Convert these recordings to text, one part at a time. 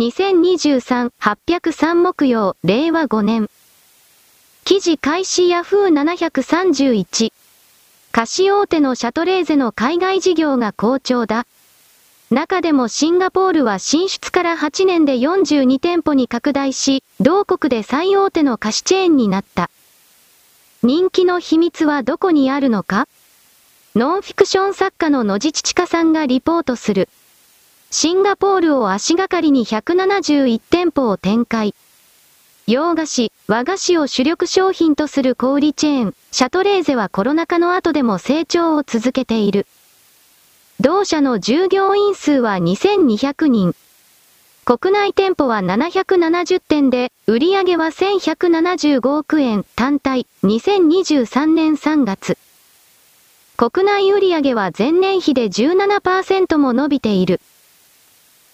2023-803木曜、令和5年。記事開始ヤフー731。菓子大手のシャトレーゼの海外事業が好調だ。中でもシンガポールは進出から8年で42店舗に拡大し、同国で最大手の菓子チェーンになった。人気の秘密はどこにあるのか？ノンフィクション作家の野地チカさんがリポートする。シンガポールを足がかりに171店舗を展開。洋菓子、和菓子を主力商品とする小売チェーン、シャトレーゼはコロナ禍の後でも成長を続けている。同社の従業員数は2200人。国内店舗は770店で、売上は1175億円単体、2023年3月。国内売上は前年比で17%も伸びている。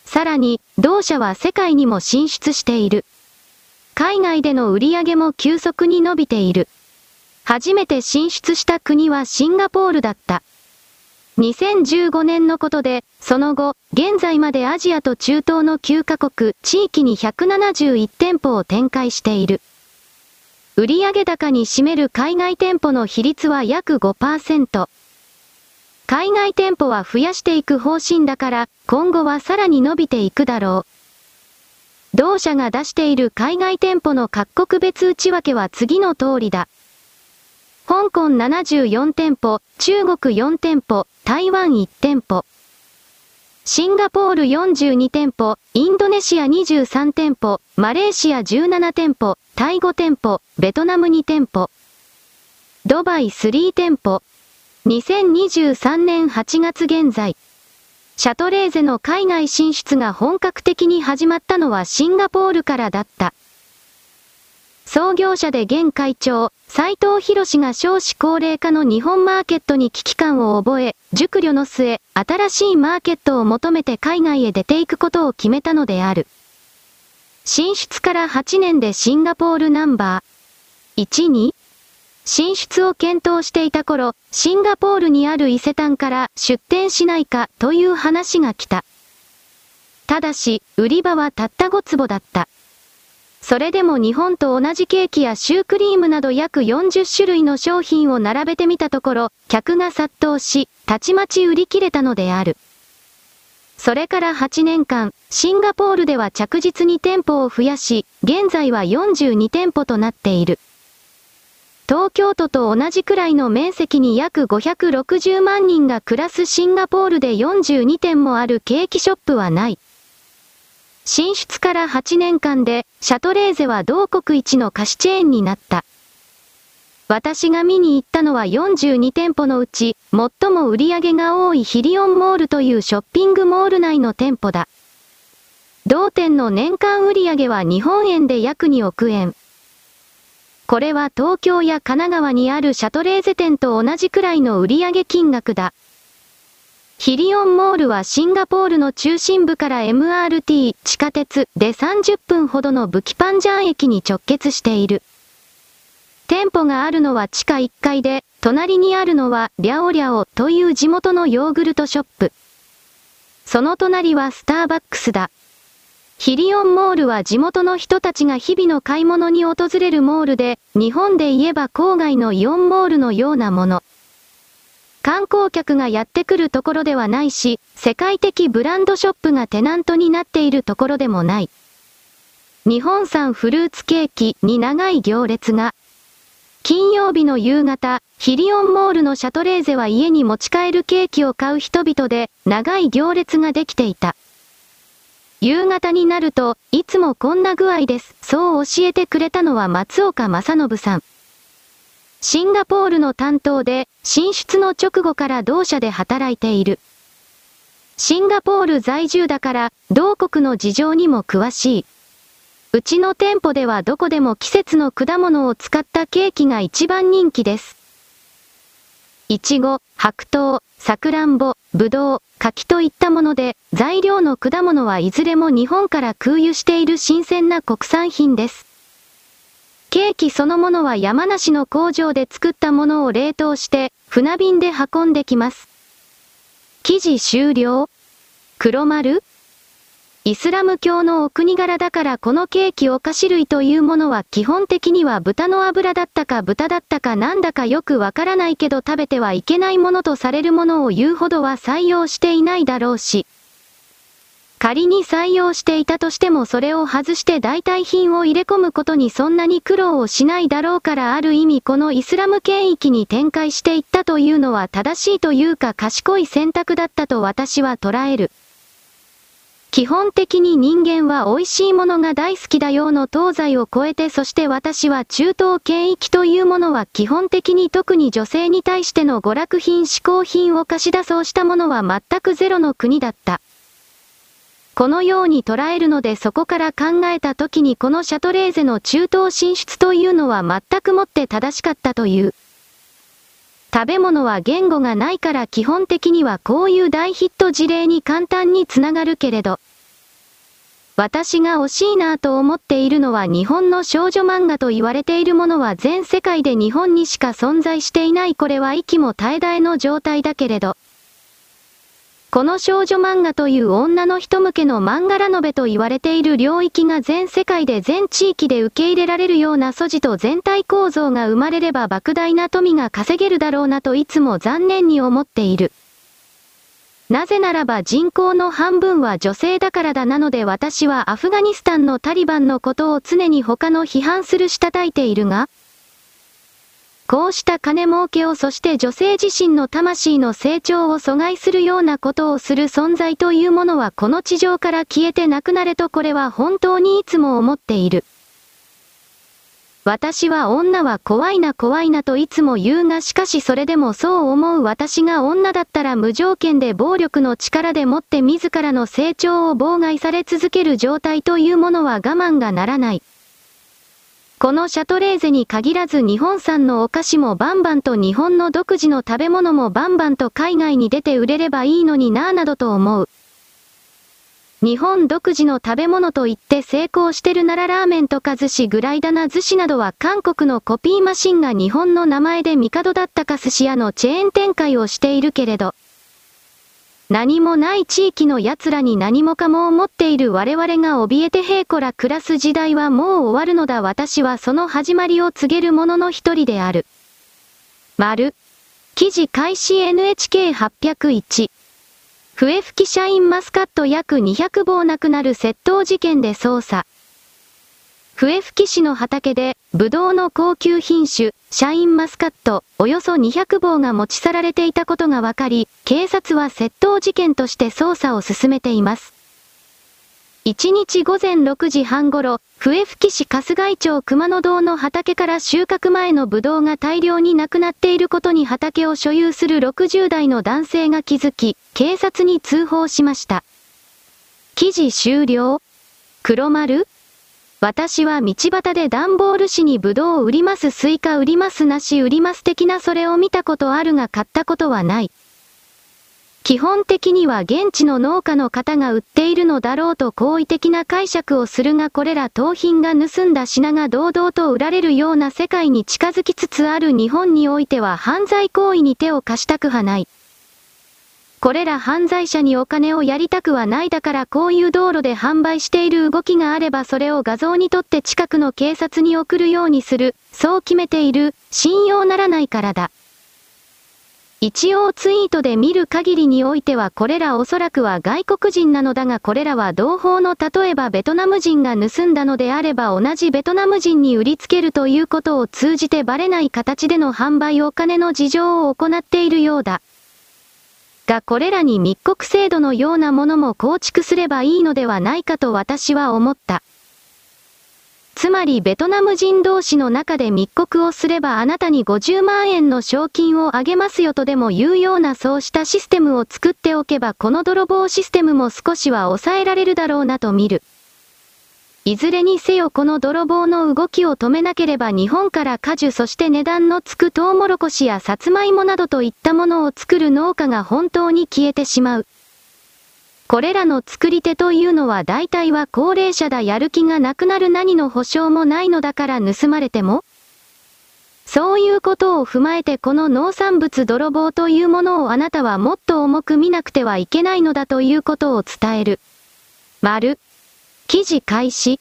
さらに、同社は世界にも進出している。海外での売り上げも急速に伸びている。初めて進出した国はシンガポールだった。2015年のことで、その後、現在までアジアと中東の9カ国、地域に171店舗を展開している。売上高に占める海外店舗の比率は約5%。海外店舗は増やしていく方針だから、今後はさらに伸びていくだろう。同社が出している海外店舗の各国別内訳は次の通りだ。香港74店舗、中国4店舗、台湾1店舗。シンガポール42店舗、インドネシア23店舗、マレーシア17店舗、タイ5店舗、ベトナム2店舗。ドバイ3店舗。2023年8月現在。シャトレーゼの海外進出が本格的に始まったのはシンガポールからだった。創業者で現会長、斉藤博士が少子高齢化の日本マーケットに危機感を覚え、熟慮の末、新しいマーケットを求めて海外へ出ていくことを決めたのである。進出から8年でシンガポールナンバー1に進出を検討していた頃、シンガポールにある伊勢丹から出店しないかという話が来た。ただし、売り場はたった5坪だった。それでも日本と同じケーキやシュークリームなど約40種類の商品を並べてみたところ、客が殺到し、たちまち売り切れたのである。それから8年間、シンガポールでは着実に店舗を増やし、現在は42店舗となっている。東京都と同じくらいの面積に約560万人が暮らすシンガポールで42店もあるケーキショップはない。進出から8年間で、シャトレーゼは同国一の菓子チェーンになった。私が見に行ったのは42店舗のうち、最も売り上げが多いヒリオンモールというショッピングモール内の店舗だ。同店の年間売り上げは日本円で約2億円。これは東京や神奈川にあるシャトレーゼ店と同じくらいの売上金額だ。ヒリオンモールはシンガポールの中心部から MRT 地下鉄で30分ほどのブキパンジャン駅に直結している。店舗があるのは地下1階で、隣にあるのはリャオリャオという地元のヨーグルトショップ。その隣はスターバックスだ。ヒリオンモールは地元の人たちが日々の買い物に訪れるモールで、日本で言えば郊外のイオンモールのようなもの。観光客がやってくるところではないし、世界的ブランドショップがテナントになっているところでもない。日本産フルーツケーキに長い行列が。金曜日の夕方、ヒリオンモールのシャトレーゼは家に持ち帰るケーキを買う人々で、長い行列ができていた。夕方になると、いつもこんな具合です。そう教えてくれたのは松岡正信さん。シンガポールの担当で、進出の直後から同社で働いている。シンガポール在住だから、同国の事情にも詳しい。うちの店舗ではどこでも季節の果物を使ったケーキが一番人気です。いちご、白桃、さくらんぼ、ぶどう、柿といったもので、材料の果物はいずれも日本から空輸している新鮮な国産品です。ケーキそのものは山梨の工場で作ったものを冷凍して、船便で運んできます。生地終了黒丸イスラム教のお国柄だからこのケーキお菓子類というものは基本的には豚の油だったか豚だったかなんだかよくわからないけど食べてはいけないものとされるものを言うほどは採用していないだろうし。仮に採用していたとしてもそれを外して代替品を入れ込むことにそんなに苦労をしないだろうからある意味このイスラム圏域に展開していったというのは正しいというか賢い選択だったと私は捉える。基本的に人間は美味しいものが大好きだよの東西を超えてそして私は中東圏域というものは基本的に特に女性に対しての娯楽品嗜好品を貸し出そうしたものは全くゼロの国だった。このように捉えるのでそこから考えた時にこのシャトレーゼの中東進出というのは全くもって正しかったという。食べ物は言語がないから基本的にはこういう大ヒット事例に簡単につながるけれど。私が惜しいなぁと思っているのは日本の少女漫画と言われているものは全世界で日本にしか存在していないこれは息も絶え絶えの状態だけれど。この少女漫画という女の人向けの漫画ラノベと言われている領域が全世界で全地域で受け入れられるような素地と全体構造が生まれれば莫大な富が稼げるだろうなといつも残念に思っている。なぜならば人口の半分は女性だからだなので私はアフガニスタンのタリバンのことを常に他の批判するしたたいているが、こうした金儲けをそして女性自身の魂の成長を阻害するようなことをする存在というものはこの地上から消えてなくなれとこれは本当にいつも思っている。私は女は怖いな怖いなといつも言うがしかしそれでもそう思う私が女だったら無条件で暴力の力でもって自らの成長を妨害され続ける状態というものは我慢がならない。このシャトレーゼに限らず日本産のお菓子もバンバンと日本の独自の食べ物もバンバンと海外に出て売れればいいのになぁなどと思う。日本独自の食べ物と言って成功してるならラーメンとか寿司ぐらいだな寿司などは韓国のコピーマシンが日本の名前で帝だったか寿司屋のチェーン展開をしているけれど。何もない地域の奴らに何もかも思っている我々が怯えて平子ら暮らす時代はもう終わるのだ私はその始まりを告げる者の一人である。丸。記事開始 NHK801。笛吹きシャインマスカット約200棒なくなる窃盗事件で捜査。笛吹市の畑で、ブドウの高級品種、シャインマスカット、およそ200棒が持ち去られていたことが分かり、警察は窃盗事件として捜査を進めています。1日午前6時半頃、笛吹市春日居町熊野堂の畑から収穫前のブドウが大量になくなっていることに畑を所有する60代の男性が気づき、警察に通報しました。記事終了黒丸私は道端で段ボール紙にブドウ売りますスイカ売りますなし売ります的なそれを見たことあるが買ったことはない。基本的には現地の農家の方が売っているのだろうと好意的な解釈をするがこれら盗品が盗んだ品が堂々と売られるような世界に近づきつつある日本においては犯罪行為に手を貸したくはない。これら犯罪者にお金をやりたくはないだからこういう道路で販売している動きがあればそれを画像に撮って近くの警察に送るようにする、そう決めている、信用ならないからだ。一応ツイートで見る限りにおいてはこれらおそらくは外国人なのだがこれらは同胞の例えばベトナム人が盗んだのであれば同じベトナム人に売りつけるということを通じてバレない形での販売お金の事情を行っているようだ。がこれらに密告制度のようなものも構築すればいいのではないかと私は思った。つまりベトナム人同士の中で密告をすればあなたに50万円の賞金をあげますよとでも言うようなそうしたシステムを作っておけばこの泥棒システムも少しは抑えられるだろうなと見る。いずれにせよこの泥棒の動きを止めなければ日本から果樹そして値段のつくトウモロコシやサツマイモなどといったものを作る農家が本当に消えてしまう。これらの作り手というのは大体は高齢者だやる気がなくなる何の保証もないのだから盗まれてもそういうことを踏まえてこの農産物泥棒というものをあなたはもっと重く見なくてはいけないのだということを伝える。丸。記事開始。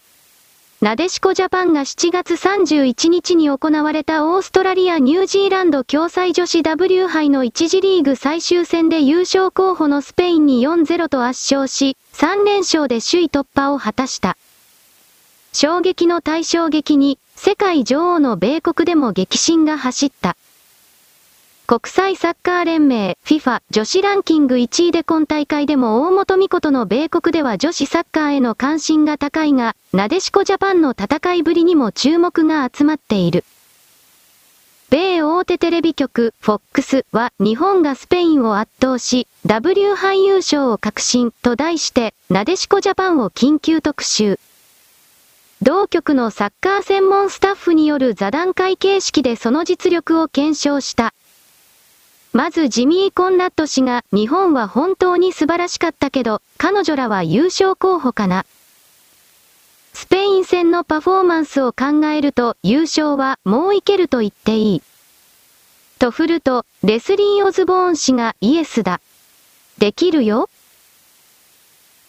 なでしこジャパンが7月31日に行われたオーストラリア・ニュージーランド共催女子 W 杯の1次リーグ最終戦で優勝候補のスペインに4-0と圧勝し、3連勝で首位突破を果たした。衝撃の対衝撃に、世界女王の米国でも激震が走った。国際サッカー連盟 FIFA 女子ランキング1位で今大会でも大本美琴の米国では女子サッカーへの関心が高いが、なでしこジャパンの戦いぶりにも注目が集まっている。米大手テレビ局 FOX は日本がスペインを圧倒し、W 杯優勝を確信と題して、なでしこジャパンを緊急特集。同局のサッカー専門スタッフによる座談会形式でその実力を検証した。まずジミー・コンラッド氏が日本は本当に素晴らしかったけど、彼女らは優勝候補かな。スペイン戦のパフォーマンスを考えると優勝はもういけると言っていい。と振ると、レスリー・オズボーン氏がイエスだ。できるよ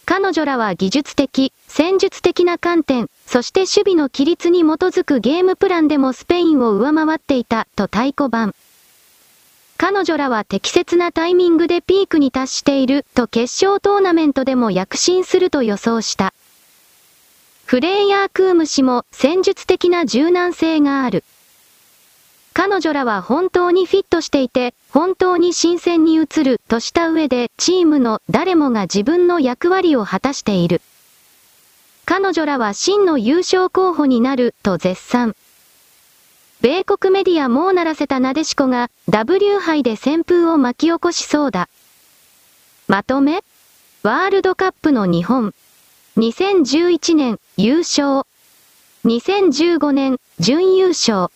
彼女らは技術的、戦術的な観点、そして守備の規律に基づくゲームプランでもスペインを上回っていた、と太鼓判。彼女らは適切なタイミングでピークに達していると決勝トーナメントでも躍進すると予想した。フレイヤー・クーム氏も戦術的な柔軟性がある。彼女らは本当にフィットしていて、本当に新鮮に映るとした上で、チームの誰もが自分の役割を果たしている。彼女らは真の優勝候補になると絶賛。米国メディアもうならせたなでしこが W 杯で旋風を巻き起こしそうだ。まとめワールドカップの日本。2011年優勝。2015年準優勝。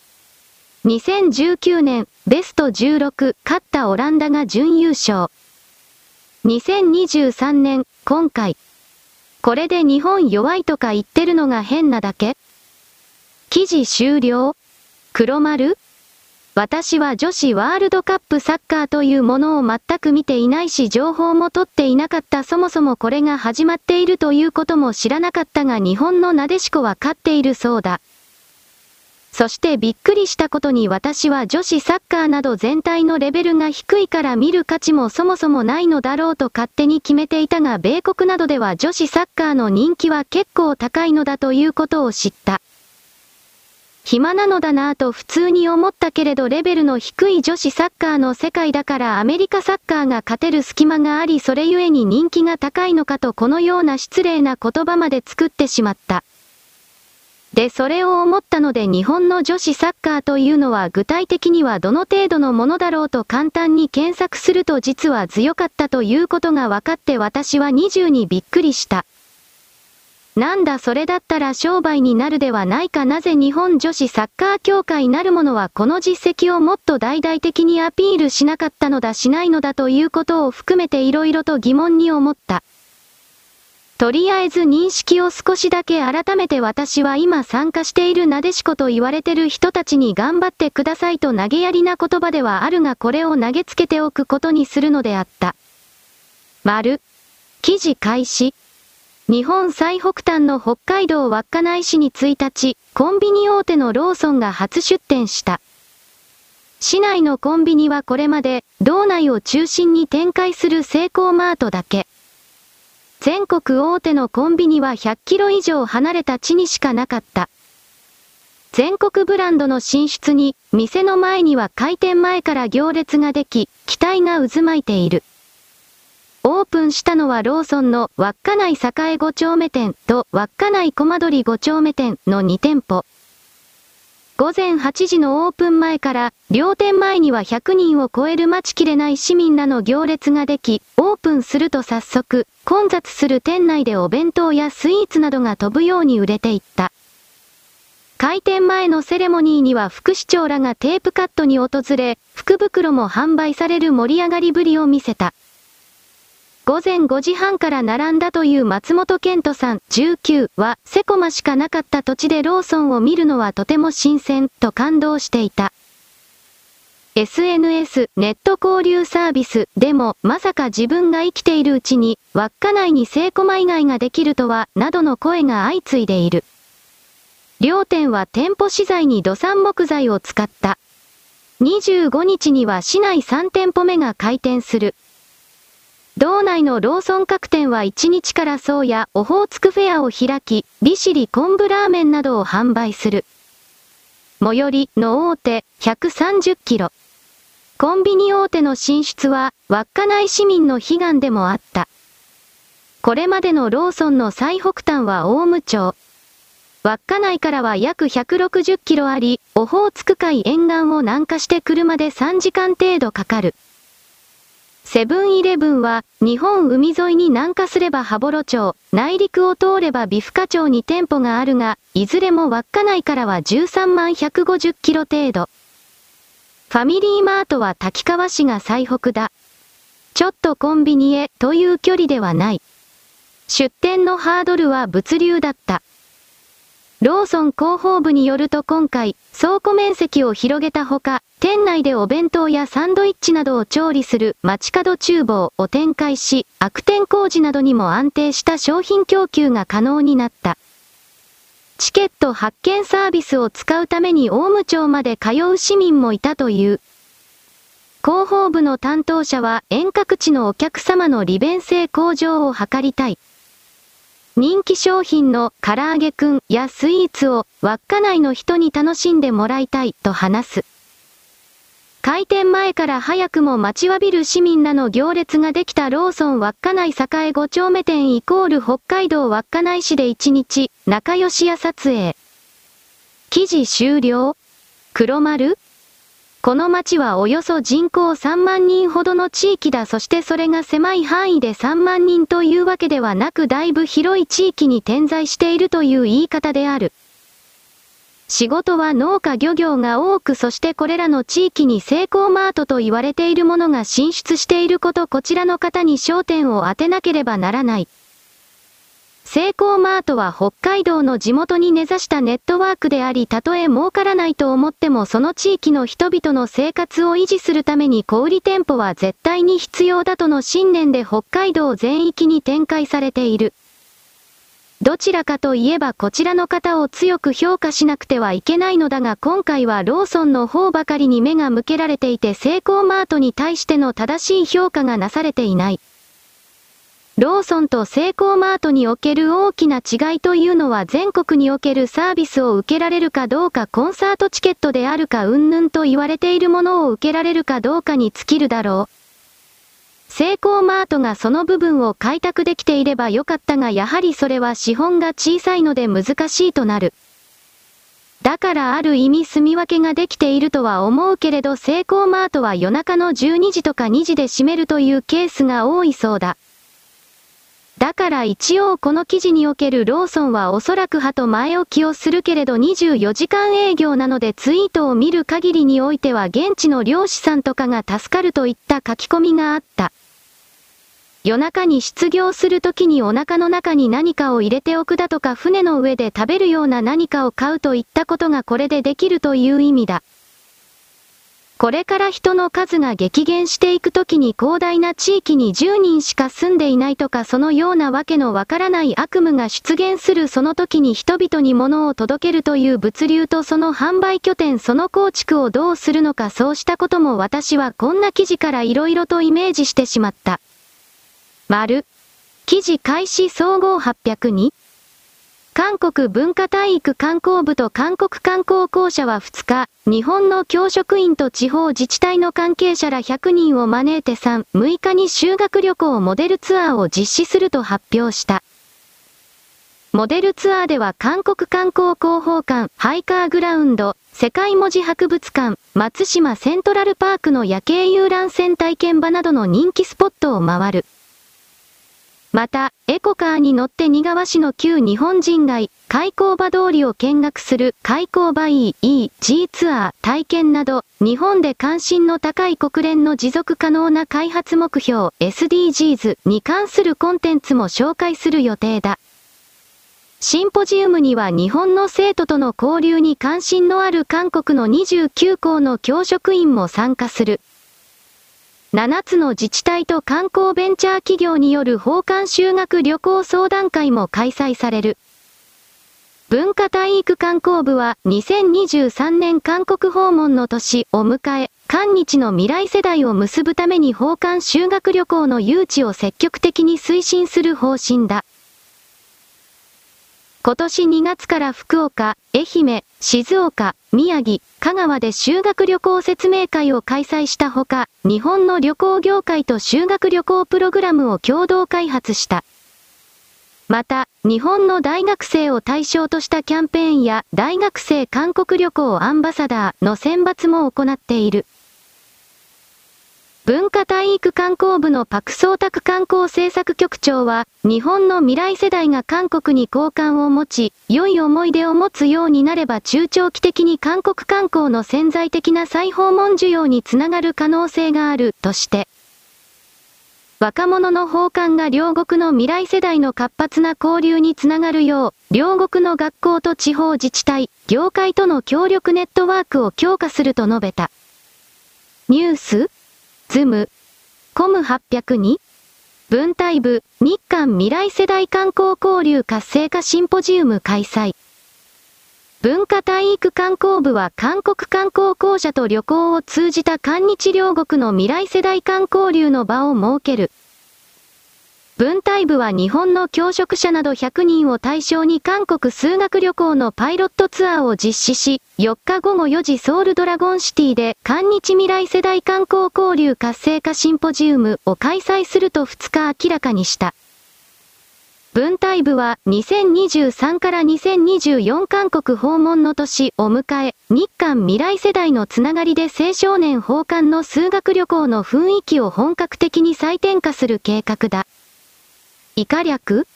2019年ベスト16勝ったオランダが準優勝。2023年今回。これで日本弱いとか言ってるのが変なだけ？記事終了黒丸？私は女子ワールドカップサッカーというものを全く見ていないし情報も取っていなかったそもそもこれが始まっているということも知らなかったが日本のなでしこは勝っているそうだ。そしてびっくりしたことに私は女子サッカーなど全体のレベルが低いから見る価値もそもそもないのだろうと勝手に決めていたが米国などでは女子サッカーの人気は結構高いのだということを知った。暇なのだなぁと普通に思ったけれどレベルの低い女子サッカーの世界だからアメリカサッカーが勝てる隙間がありそれゆえに人気が高いのかとこのような失礼な言葉まで作ってしまった。で、それを思ったので日本の女子サッカーというのは具体的にはどの程度のものだろうと簡単に検索すると実は強かったということが分かって私は20にびっくりした。なんだそれだったら商売になるではないかなぜ日本女子サッカー協会なるものはこの実績をもっと大々的にアピールしなかったのだしないのだということを含めて色々と疑問に思った。とりあえず認識を少しだけ改めて私は今参加しているなでしこと言われてる人たちに頑張ってくださいと投げやりな言葉ではあるがこれを投げつけておくことにするのであった。丸。記事開始。日本最北端の北海道稚内市に1日、コンビニ大手のローソンが初出店した。市内のコンビニはこれまで、道内を中心に展開するセイコーマートだけ。全国大手のコンビニは100キロ以上離れた地にしかなかった。全国ブランドの進出に、店の前には開店前から行列ができ、期待が渦巻いている。オープンしたのはローソンの稚内栄5丁目店と稚内小間取5丁目店の2店舗。午前8時のオープン前から、両店前には100人を超える待ちきれない市民らの行列ができ、オープンすると早速、混雑する店内でお弁当やスイーツなどが飛ぶように売れていった。開店前のセレモニーには副市長らがテープカットに訪れ、福袋も販売される盛り上がりぶりを見せた。午前5時半から並んだという松本健人さん19は、セコマしかなかった土地でローソンを見るのはとても新鮮と感動していた。SNS、ネット交流サービスでもまさか自分が生きているうちに稚内に聖子以外ができるとはなどの声が相次いでいる。両店は店舗資材に土産木材を使った。25日には市内3店舗目が開店する。道内のローソン各店は1日からそうやオホーツクフェアを開き、利尻昆布ラーメンなどを販売する。最寄りの大手130キロ。コンビニ大手の進出は稚内市民の悲願でもあった。これまでのローソンの最北端は大武町。稚内からは約160キロあり、オホーツク海沿岸を南下して車で3時間程度かかる。セブンイレブンは、日本海沿いに南下すれば羽幌町、内陸を通れば美深町に店舗があるが、いずれも稚内からは13万150キロ程度。ファミリーマートは滝川市が最北だ。ちょっとコンビニへという距離ではない。出店のハードルは物流だった。ローソン広報部によると今回、倉庫面積を広げたほか、店内でお弁当やサンドイッチなどを調理する街角厨房を展開し、悪天工事などにも安定した商品供給が可能になった。チケット発券サービスを使うために大務町まで通う市民もいたという。広報部の担当者は遠隔地のお客様の利便性向上を図りたい。人気商品の唐揚げくんやスイーツを稚内の人に楽しんでもらいたいと話す。開店前から早くも待ちわびる市民らの行列ができたローソン稚内栄5丁目店イコール北海道稚内市で1日、仲良し屋撮影。記事終了黒丸この町はおよそ人口3万人ほどの地域だそしてそれが狭い範囲で3万人というわけではなくだいぶ広い地域に点在しているという言い方である。仕事は農家漁業が多くそしてこれらの地域に成功マートと言われているものが進出していることこちらの方に焦点を当てなければならない。セイコーマートは北海道の地元に根ざしたネットワークであり、たとえ儲からないと思ってもその地域の人々の生活を維持するために小売店舗は絶対に必要だとの信念で北海道全域に展開されている。どちらかといえばこちらの方を強く評価しなくてはいけないのだが今回はローソンの方ばかりに目が向けられていてセイコーマートに対しての正しい評価がなされていない。ローソンとセイコーマートにおける大きな違いというのは全国におけるサービスを受けられるかどうかコンサートチケットであるかうんぬんと言われているものを受けられるかどうかに尽きるだろう。セイコーマートがその部分を開拓できていればよかったがやはりそれは資本が小さいので難しいとなる。だからある意味住み分けができているとは思うけれどセイコーマートは夜中の12時とか2時で閉めるというケースが多いそうだ。だから一応この記事におけるローソンはおそらく派と前置きをするけれど24時間営業なのでツイートを見る限りにおいては現地の漁師さんとかが助かるといった書き込みがあった。夜中に出業するときにお腹の中に何かを入れておくだとか船の上で食べるような何かを買うといったことがこれでできるという意味だ。これから人の数が激減していくときに広大な地域に10人しか住んでいないとかそのようなわけのわからない悪夢が出現するその時に人々に物を届けるという物流とその販売拠点その構築をどうするのかそうしたことも私はこんな記事から色々とイメージしてしまった。丸。記事開始総合802韓国文化体育観光部と韓国観光公社は2日、日本の教職員と地方自治体の関係者ら100人を招いて3、6日に修学旅行モデルツアーを実施すると発表した。モデルツアーでは韓国観光広報館、ハイカーグラウンド、世界文字博物館、松島セントラルパークの夜景遊覧船体験場などの人気スポットを回る。また、エコカーに乗って新川市の旧日本人街、開港場通りを見学する開港場 EEG ツアー体験など、日本で関心の高い国連の持続可能な開発目標 SDGs に関するコンテンツも紹介する予定だ。シンポジウムには日本の生徒との交流に関心のある韓国の29校の教職員も参加する。7つの自治体と観光ベンチャー企業による訪韓修学旅行相談会も開催される。文化体育観光部は2023年韓国訪問の年を迎え、韓日の未来世代を結ぶために訪韓修学旅行の誘致を積極的に推進する方針だ。今年2月から福岡、愛媛、静岡、宮城、香川で修学旅行説明会を開催したほか、日本の旅行業界と修学旅行プログラムを共同開発した。また、日本の大学生を対象としたキャンペーンや大学生韓国旅行アンバサダーの選抜も行っている。文化体育観光部のパクソータク観光政策局長は、日本の未来世代が韓国に好感を持ち、良い思い出を持つようになれば中長期的に韓国観光の潜在的な再訪問需要につながる可能性がある、として、若者の訪韓が両国の未来世代の活発な交流につながるよう、両国の学校と地方自治体、業界との協力ネットワークを強化すると述べた。ニュースズム、コム802、文体部、日韓未来世代観光交流活性化シンポジウム開催。文化体育観光部は韓国観光公社と旅行を通じた韓日両国の未来世代観光流の場を設ける。文体部は日本の教職者など100人を対象に韓国数学旅行のパイロットツアーを実施し、4日午後4時ソウルドラゴンシティで韓日未来世代観光交流活性化シンポジウムを開催すると2日明らかにした。文体部は2023から2024韓国訪問の年を迎え、日韓未来世代のつながりで青少年訪韓の数学旅行の雰囲気を本格的に再転化する計画だ。以下略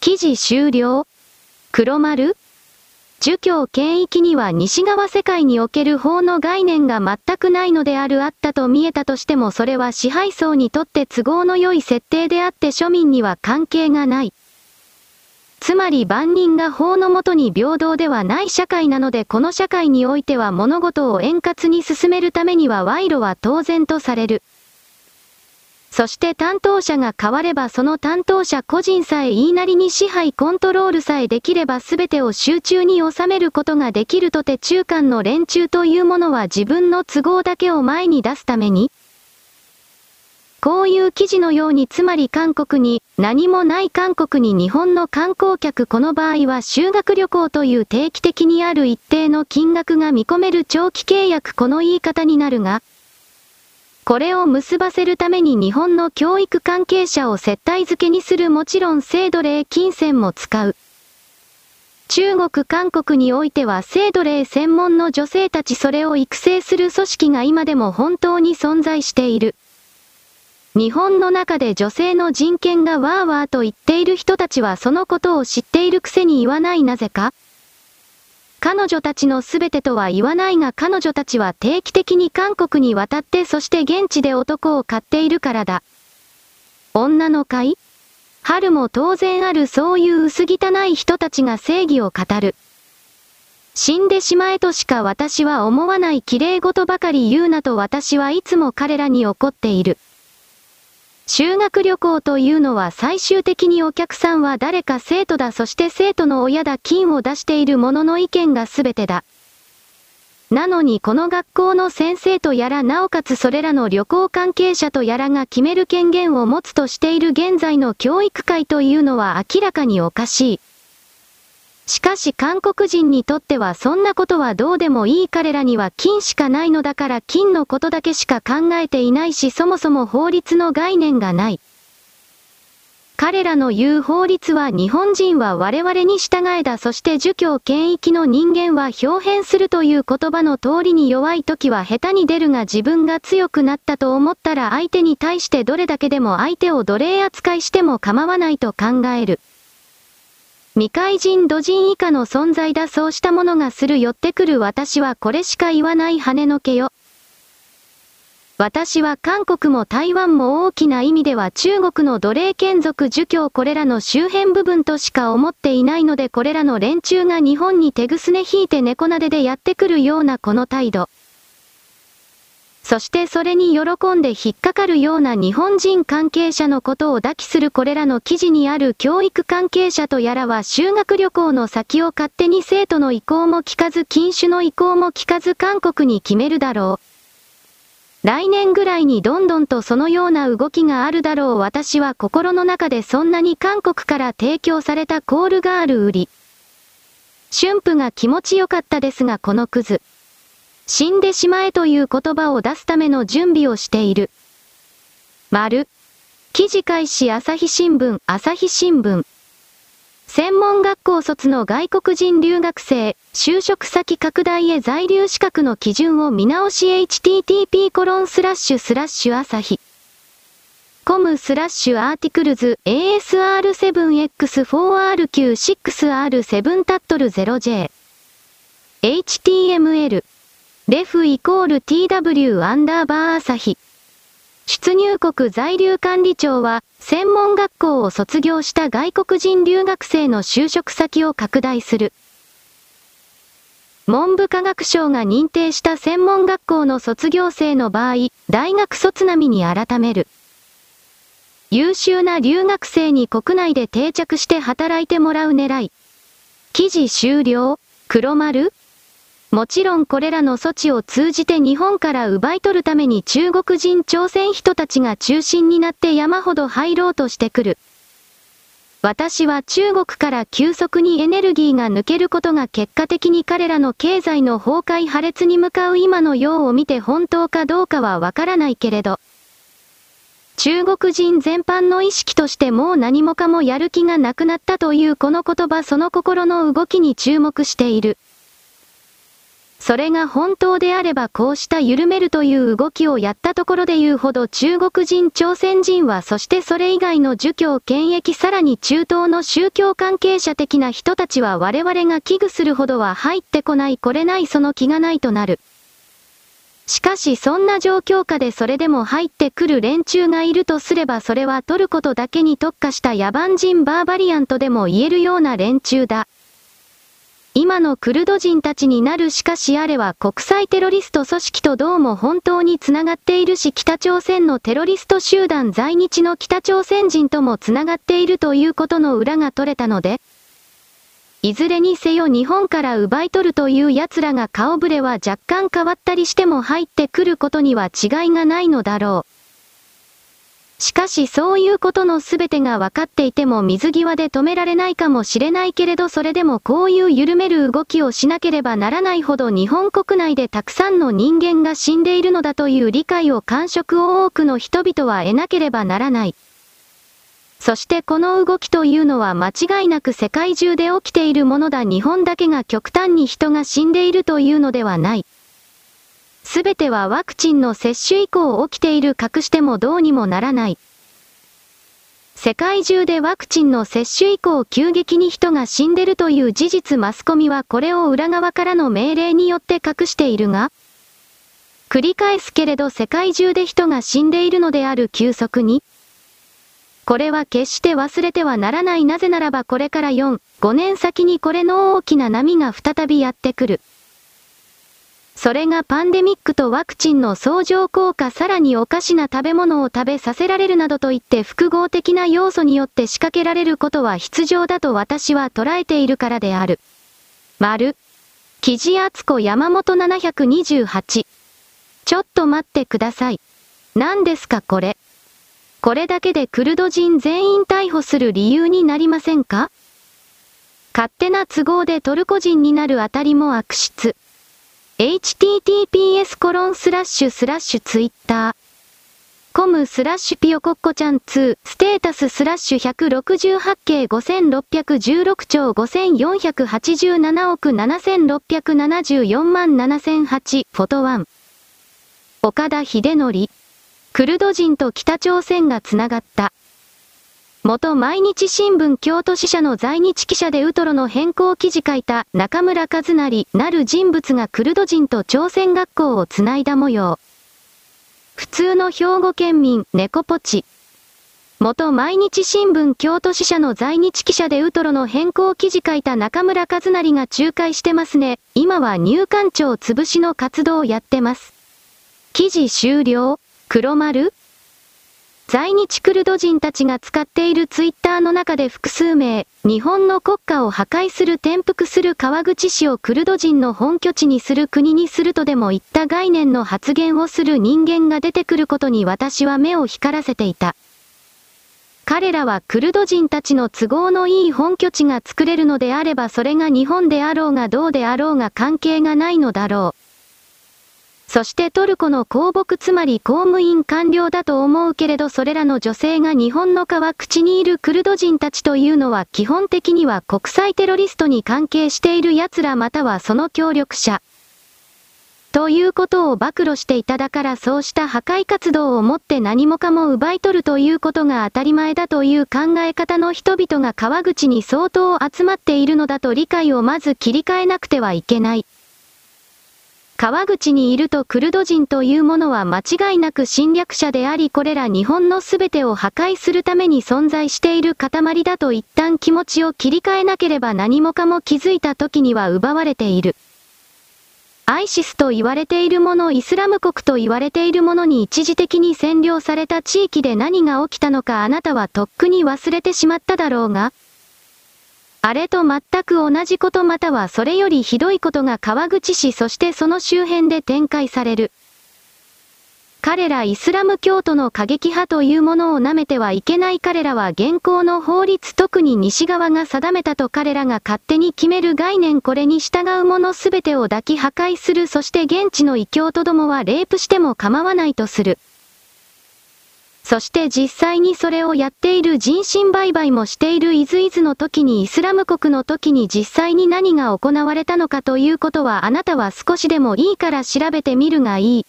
記事終了黒丸儒教権域には西側世界における法の概念が全くないのであるあったと見えたとしてもそれは支配層にとって都合の良い設定であって庶民には関係がない。つまり万人が法のもとに平等ではない社会なのでこの社会においては物事を円滑に進めるためには賄賂は当然とされる。そして担当者が変わればその担当者個人さえ言いなりに支配コントロールさえできれば全てを集中に収めることができるとて中間の連中というものは自分の都合だけを前に出すために、こういう記事のようにつまり韓国に、何もない韓国に日本の観光客この場合は修学旅行という定期的にある一定の金額が見込める長期契約この言い方になるが、これを結ばせるために日本の教育関係者を接待付けにするもちろん制度例金銭も使う。中国韓国においては制度例専門の女性たちそれを育成する組織が今でも本当に存在している。日本の中で女性の人権がわーわーと言っている人たちはそのことを知っているくせに言わないなぜか彼女たちの全てとは言わないが彼女たちは定期的に韓国に渡ってそして現地で男を買っているからだ。女の会？春も当然あるそういう薄汚い人たちが正義を語る。死んでしまえとしか私は思わない綺麗事ばかり言うなと私はいつも彼らに怒っている。修学旅行というのは最終的にお客さんは誰か生徒だそして生徒の親だ金を出している者の意見が全てだ。なのにこの学校の先生とやらなおかつそれらの旅行関係者とやらが決める権限を持つとしている現在の教育界というのは明らかにおかしい。しかし韓国人にとってはそんなことはどうでもいい彼らには金しかないのだから金のことだけしか考えていないしそもそも法律の概念がない。彼らの言う法律は日本人は我々に従えだそして儒教権益の人間は表変するという言葉の通りに弱い時は下手に出るが自分が強くなったと思ったら相手に対してどれだけでも相手を奴隷扱いしても構わないと考える。未開人土人以下の存在だそうしたものがする寄ってくる私はこれしか言わない羽の毛よ。私は韓国も台湾も大きな意味では中国の奴隷眷属儒教これらの周辺部分としか思っていないのでこれらの連中が日本に手ぐすね引いて猫なででやってくるようなこの態度。そしてそれに喜んで引っかかるような日本人関係者のことを抱きするこれらの記事にある教育関係者とやらは修学旅行の先を勝手に生徒の意向も聞かず禁酒の意向も聞かず韓国に決めるだろう。来年ぐらいにどんどんとそのような動きがあるだろう私は心の中でそんなに韓国から提供されたコールガール売り。春婦が気持ちよかったですがこのクズ。死んでしまえという言葉を出すための準備をしている。丸。記事開始朝日新聞、朝日新聞。専門学校卒の外国人留学生、就職先拡大へ在留資格の基準を見直し http コロンスラッシュスラッシュ朝日。コムスラッシュアーティクルズ ASR7X4RQ6R7 タットル 0J HTML レフイコール TW アンダーバー朝日出入国在留管理庁は、専門学校を卒業した外国人留学生の就職先を拡大する。文部科学省が認定した専門学校の卒業生の場合、大学卒並みに改める。優秀な留学生に国内で定着して働いてもらう狙い。記事終了黒丸もちろんこれらの措置を通じて日本から奪い取るために中国人朝鮮人たちが中心になって山ほど入ろうとしてくる。私は中国から急速にエネルギーが抜けることが結果的に彼らの経済の崩壊破裂に向かう今のようを見て本当かどうかはわからないけれど、中国人全般の意識としてもう何もかもやる気がなくなったというこの言葉その心の動きに注目している。それが本当であればこうした緩めるという動きをやったところで言うほど中国人朝鮮人はそしてそれ以外の儒教権益さらに中東の宗教関係者的な人たちは我々が危惧するほどは入ってこないこれないその気がないとなる。しかしそんな状況下でそれでも入ってくる連中がいるとすればそれはトルコとだけに特化した野蛮人バーバリアンとでも言えるような連中だ。今のクルド人たちになるしかしあれは国際テロリスト組織とどうも本当につながっているし北朝鮮のテロリスト集団在日の北朝鮮人ともつながっているということの裏が取れたので、いずれにせよ日本から奪い取るという奴らが顔ぶれは若干変わったりしても入ってくることには違いがないのだろう。しかしそういうことのすべてが分かっていても水際で止められないかもしれないけれどそれでもこういう緩める動きをしなければならないほど日本国内でたくさんの人間が死んでいるのだという理解を感触を多くの人々は得なければならない。そしてこの動きというのは間違いなく世界中で起きているものだ日本だけが極端に人が死んでいるというのではない。すべてはワクチンの接種以降起きている隠してもどうにもならない。世界中でワクチンの接種以降急激に人が死んでるという事実マスコミはこれを裏側からの命令によって隠しているが、繰り返すけれど世界中で人が死んでいるのである急速に、これは決して忘れてはならないなぜならばこれから4、5年先にこれの大きな波が再びやってくる。それがパンデミックとワクチンの相乗効果さらにおかしな食べ物を食べさせられるなどといって複合的な要素によって仕掛けられることは必要だと私は捉えているからである。丸。記事厚子山本728。ちょっと待ってください。何ですかこれ？これだけでクルド人全員逮捕する理由になりませんか？勝手な都合でトルコ人になるあたりも悪質。Https コロンスラッシュスラッシュツイッター。コムスラッシュピヨコッコちゃん2ステータススラッシュ168系5616兆5487億7674万7008フォトワン。岡田秀則。クルド人と北朝鮮がつながった。元毎日新聞京都支社の在日記者でウトロの変更記事書いた中村和成なる人物がクルド人と朝鮮学校をつないだ模様。普通の兵庫県民、猫ポチ。元毎日新聞京都支社の在日記者でウトロの変更記事書いた中村和成が仲介してますね。今は入管庁潰しの活動をやってます。記事終了黒丸在日クルド人たちが使っているツイッターの中で複数名、日本の国家を破壊する転覆する川口市をクルド人の本拠地にする国にするとでも言った概念の発言をする人間が出てくることに私は目を光らせていた。彼らはクルド人たちの都合のいい本拠地が作れるのであればそれが日本であろうがどうであろうが関係がないのだろう。そしてトルコの公僕つまり公務員官僚だと思うけれどそれらの女性が日本の川口にいるクルド人たちというのは基本的には国際テロリストに関係している奴らまたはその協力者。ということを暴露していただからそうした破壊活動をもって何もかも奪い取るということが当たり前だという考え方の人々が川口に相当集まっているのだと理解をまず切り替えなくてはいけない。川口にいるとクルド人というものは間違いなく侵略者でありこれら日本の全てを破壊するために存在している塊だと一旦気持ちを切り替えなければ何もかも気づいた時には奪われている。アイシスと言われているものイスラム国と言われているものに一時的に占領された地域で何が起きたのかあなたはとっくに忘れてしまっただろうが、あれと全く同じことまたはそれよりひどいことが川口市そしてその周辺で展開される。彼らイスラム教徒の過激派というものを舐めてはいけない彼らは現行の法律特に西側が定めたと彼らが勝手に決める概念これに従うものすべてを抱き破壊するそして現地の異教徒どもはレイプしても構わないとする。そして実際にそれをやっている人身売買もしているイズイズの時にイスラム国の時に実際に何が行われたのかということはあなたは少しでもいいから調べてみるがいい。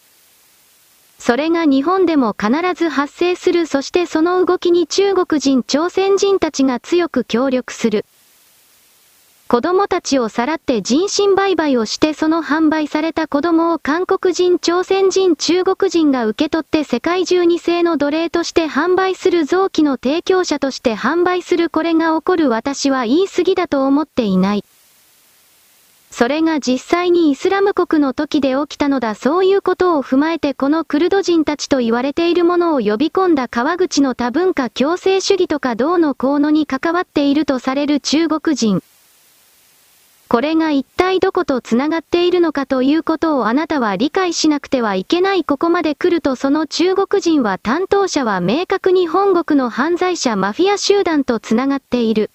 それが日本でも必ず発生するそしてその動きに中国人朝鮮人たちが強く協力する。子供たちをさらって人身売買をしてその販売された子供を韓国人朝鮮人中国人が受け取って世界中に製の奴隷として販売する臓器の提供者として販売するこれが起こる私は言い過ぎだと思っていない。それが実際にイスラム国の時で起きたのだそういうことを踏まえてこのクルド人たちと言われているものを呼び込んだ川口の多文化共生主義とか銅の効能に関わっているとされる中国人。これが一体どこと繋がっているのかということをあなたは理解しなくてはいけないここまで来るとその中国人は担当者は明確に本国の犯罪者マフィア集団と繋がっている。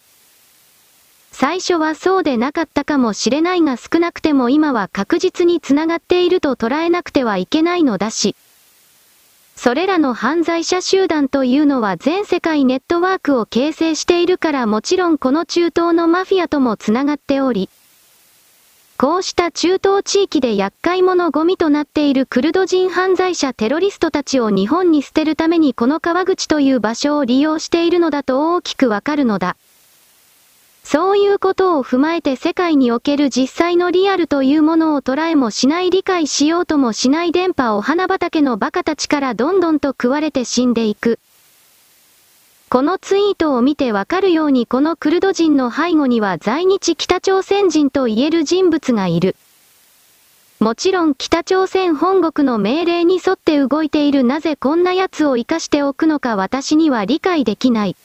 最初はそうでなかったかもしれないが少なくても今は確実に繋がっていると捉えなくてはいけないのだし。それらの犯罪者集団というのは全世界ネットワークを形成しているからもちろんこの中東のマフィアとも繋がっており、こうした中東地域で厄介者ゴミとなっているクルド人犯罪者テロリストたちを日本に捨てるためにこの川口という場所を利用しているのだと大きくわかるのだ。そういうことを踏まえて世界における実際のリアルというものを捉えもしない理解しようともしない電波を花畑の馬鹿たちからどんどんと食われて死んでいく。このツイートを見てわかるようにこのクルド人の背後には在日北朝鮮人と言える人物がいる。もちろん北朝鮮本国の命令に沿って動いているなぜこんな奴を活かしておくのか私には理解できない。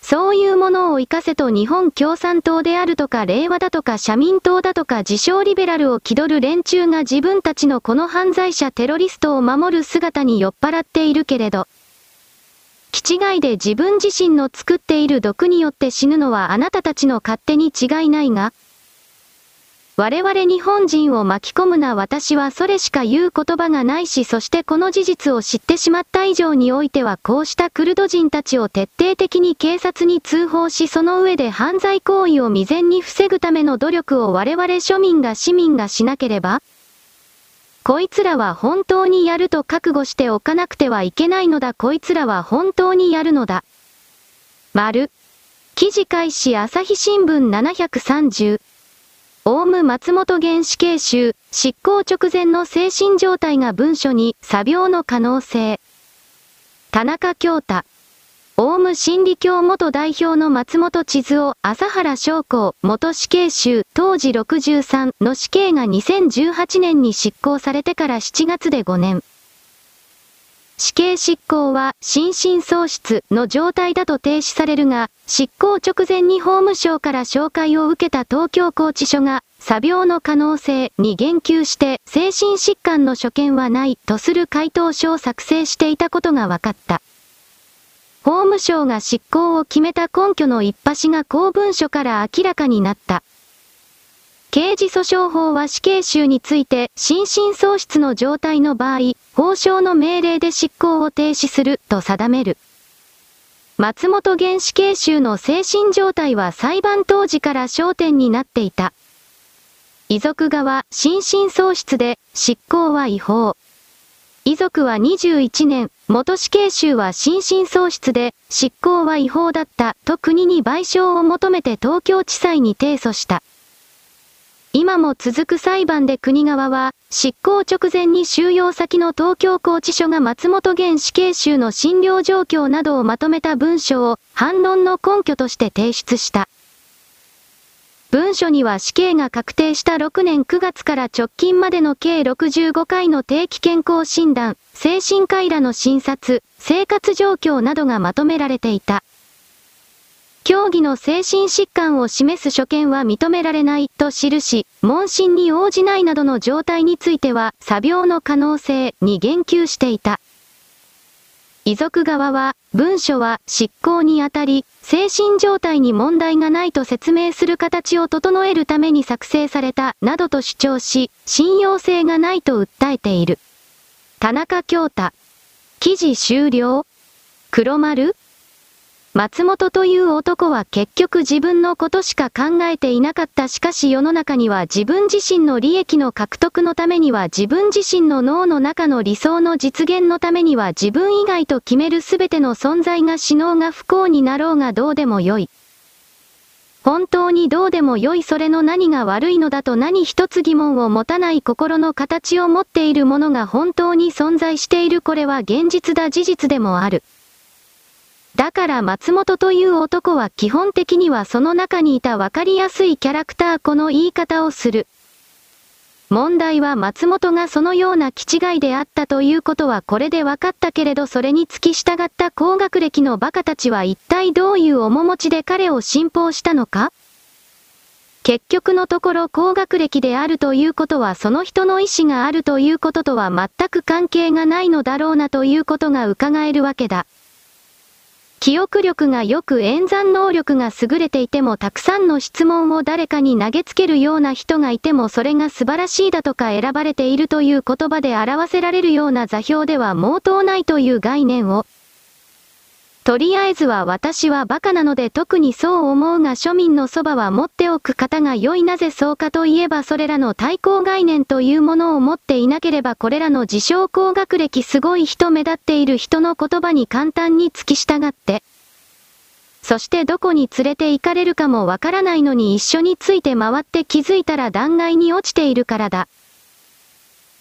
そういうものを活かせと日本共産党であるとか令和だとか社民党だとか自称リベラルを気取る連中が自分たちのこの犯罪者テロリストを守る姿に酔っ払っているけれど、気違いで自分自身の作っている毒によって死ぬのはあなたたちの勝手に違いないが、我々日本人を巻き込むな私はそれしか言う言葉がないしそしてこの事実を知ってしまった以上においてはこうしたクルド人たちを徹底的に警察に通報しその上で犯罪行為を未然に防ぐための努力を我々庶民が市民がしなければこいつらは本当にやると覚悟しておかなくてはいけないのだこいつらは本当にやるのだ。丸。記事開始朝日新聞730オウム松本原死刑囚、執行直前の精神状態が文書に、作病の可能性。田中京太。オウム真理教元代表の松本千鶴夫、朝原将校、元死刑囚、当時63の死刑が2018年に執行されてから7月で5年。死刑執行は心神喪失の状態だと停止されるが、執行直前に法務省から紹介を受けた東京拘置所が、作病の可能性に言及して精神疾患の所見はないとする回答書を作成していたことが分かった。法務省が執行を決めた根拠の一端が公文書から明らかになった。刑事訴訟法は死刑囚について心神喪失の状態の場合、法省の命令で執行を停止すると定める。松本原死刑囚の精神状態は裁判当時から焦点になっていた。遺族側、心神喪失で、執行は違法。遺族は21年、元死刑囚は心神喪失で、執行は違法だったと国に賠償を求めて東京地裁に提訴した。今も続く裁判で国側は、執行直前に収容先の東京拘置所が松本現死刑囚の診療状況などをまとめた文書を反論の根拠として提出した。文書には死刑が確定した6年9月から直近までの計65回の定期健康診断、精神科医らの診察、生活状況などがまとめられていた。競技の精神疾患を示す所見は認められないと記し、問診に応じないなどの状態については、作病の可能性に言及していた。遺族側は、文書は執行にあたり、精神状態に問題がないと説明する形を整えるために作成された、などと主張し、信用性がないと訴えている。田中京太。記事終了黒丸松本という男は結局自分のことしか考えていなかったしかし世の中には自分自身の利益の獲得のためには自分自身の脳の中の理想の実現のためには自分以外と決めるすべての存在が死のうが不幸になろうがどうでもよい。本当にどうでもよいそれの何が悪いのだと何一つ疑問を持たない心の形を持っているものが本当に存在しているこれは現実だ事実でもある。だから松本という男は基本的にはその中にいたわかりやすいキャラクターこの言い方をする。問題は松本がそのような気違いであったということはこれで分かったけれどそれに付き従った高学歴の馬鹿たちは一体どういう面持ちで彼を信奉したのか結局のところ高学歴であるということはその人の意志があるということとは全く関係がないのだろうなということが伺えるわけだ。記憶力が良く演算能力が優れていてもたくさんの質問を誰かに投げつけるような人がいてもそれが素晴らしいだとか選ばれているという言葉で表せられるような座標では毛頭ないという概念を。とりあえずは私は馬鹿なので特にそう思うが庶民のそばは持っておく方が良いなぜそうかといえばそれらの対抗概念というものを持っていなければこれらの自称高学歴すごい人目立っている人の言葉に簡単に付き従って、そしてどこに連れて行かれるかもわからないのに一緒について回って気づいたら断崖に落ちているからだ。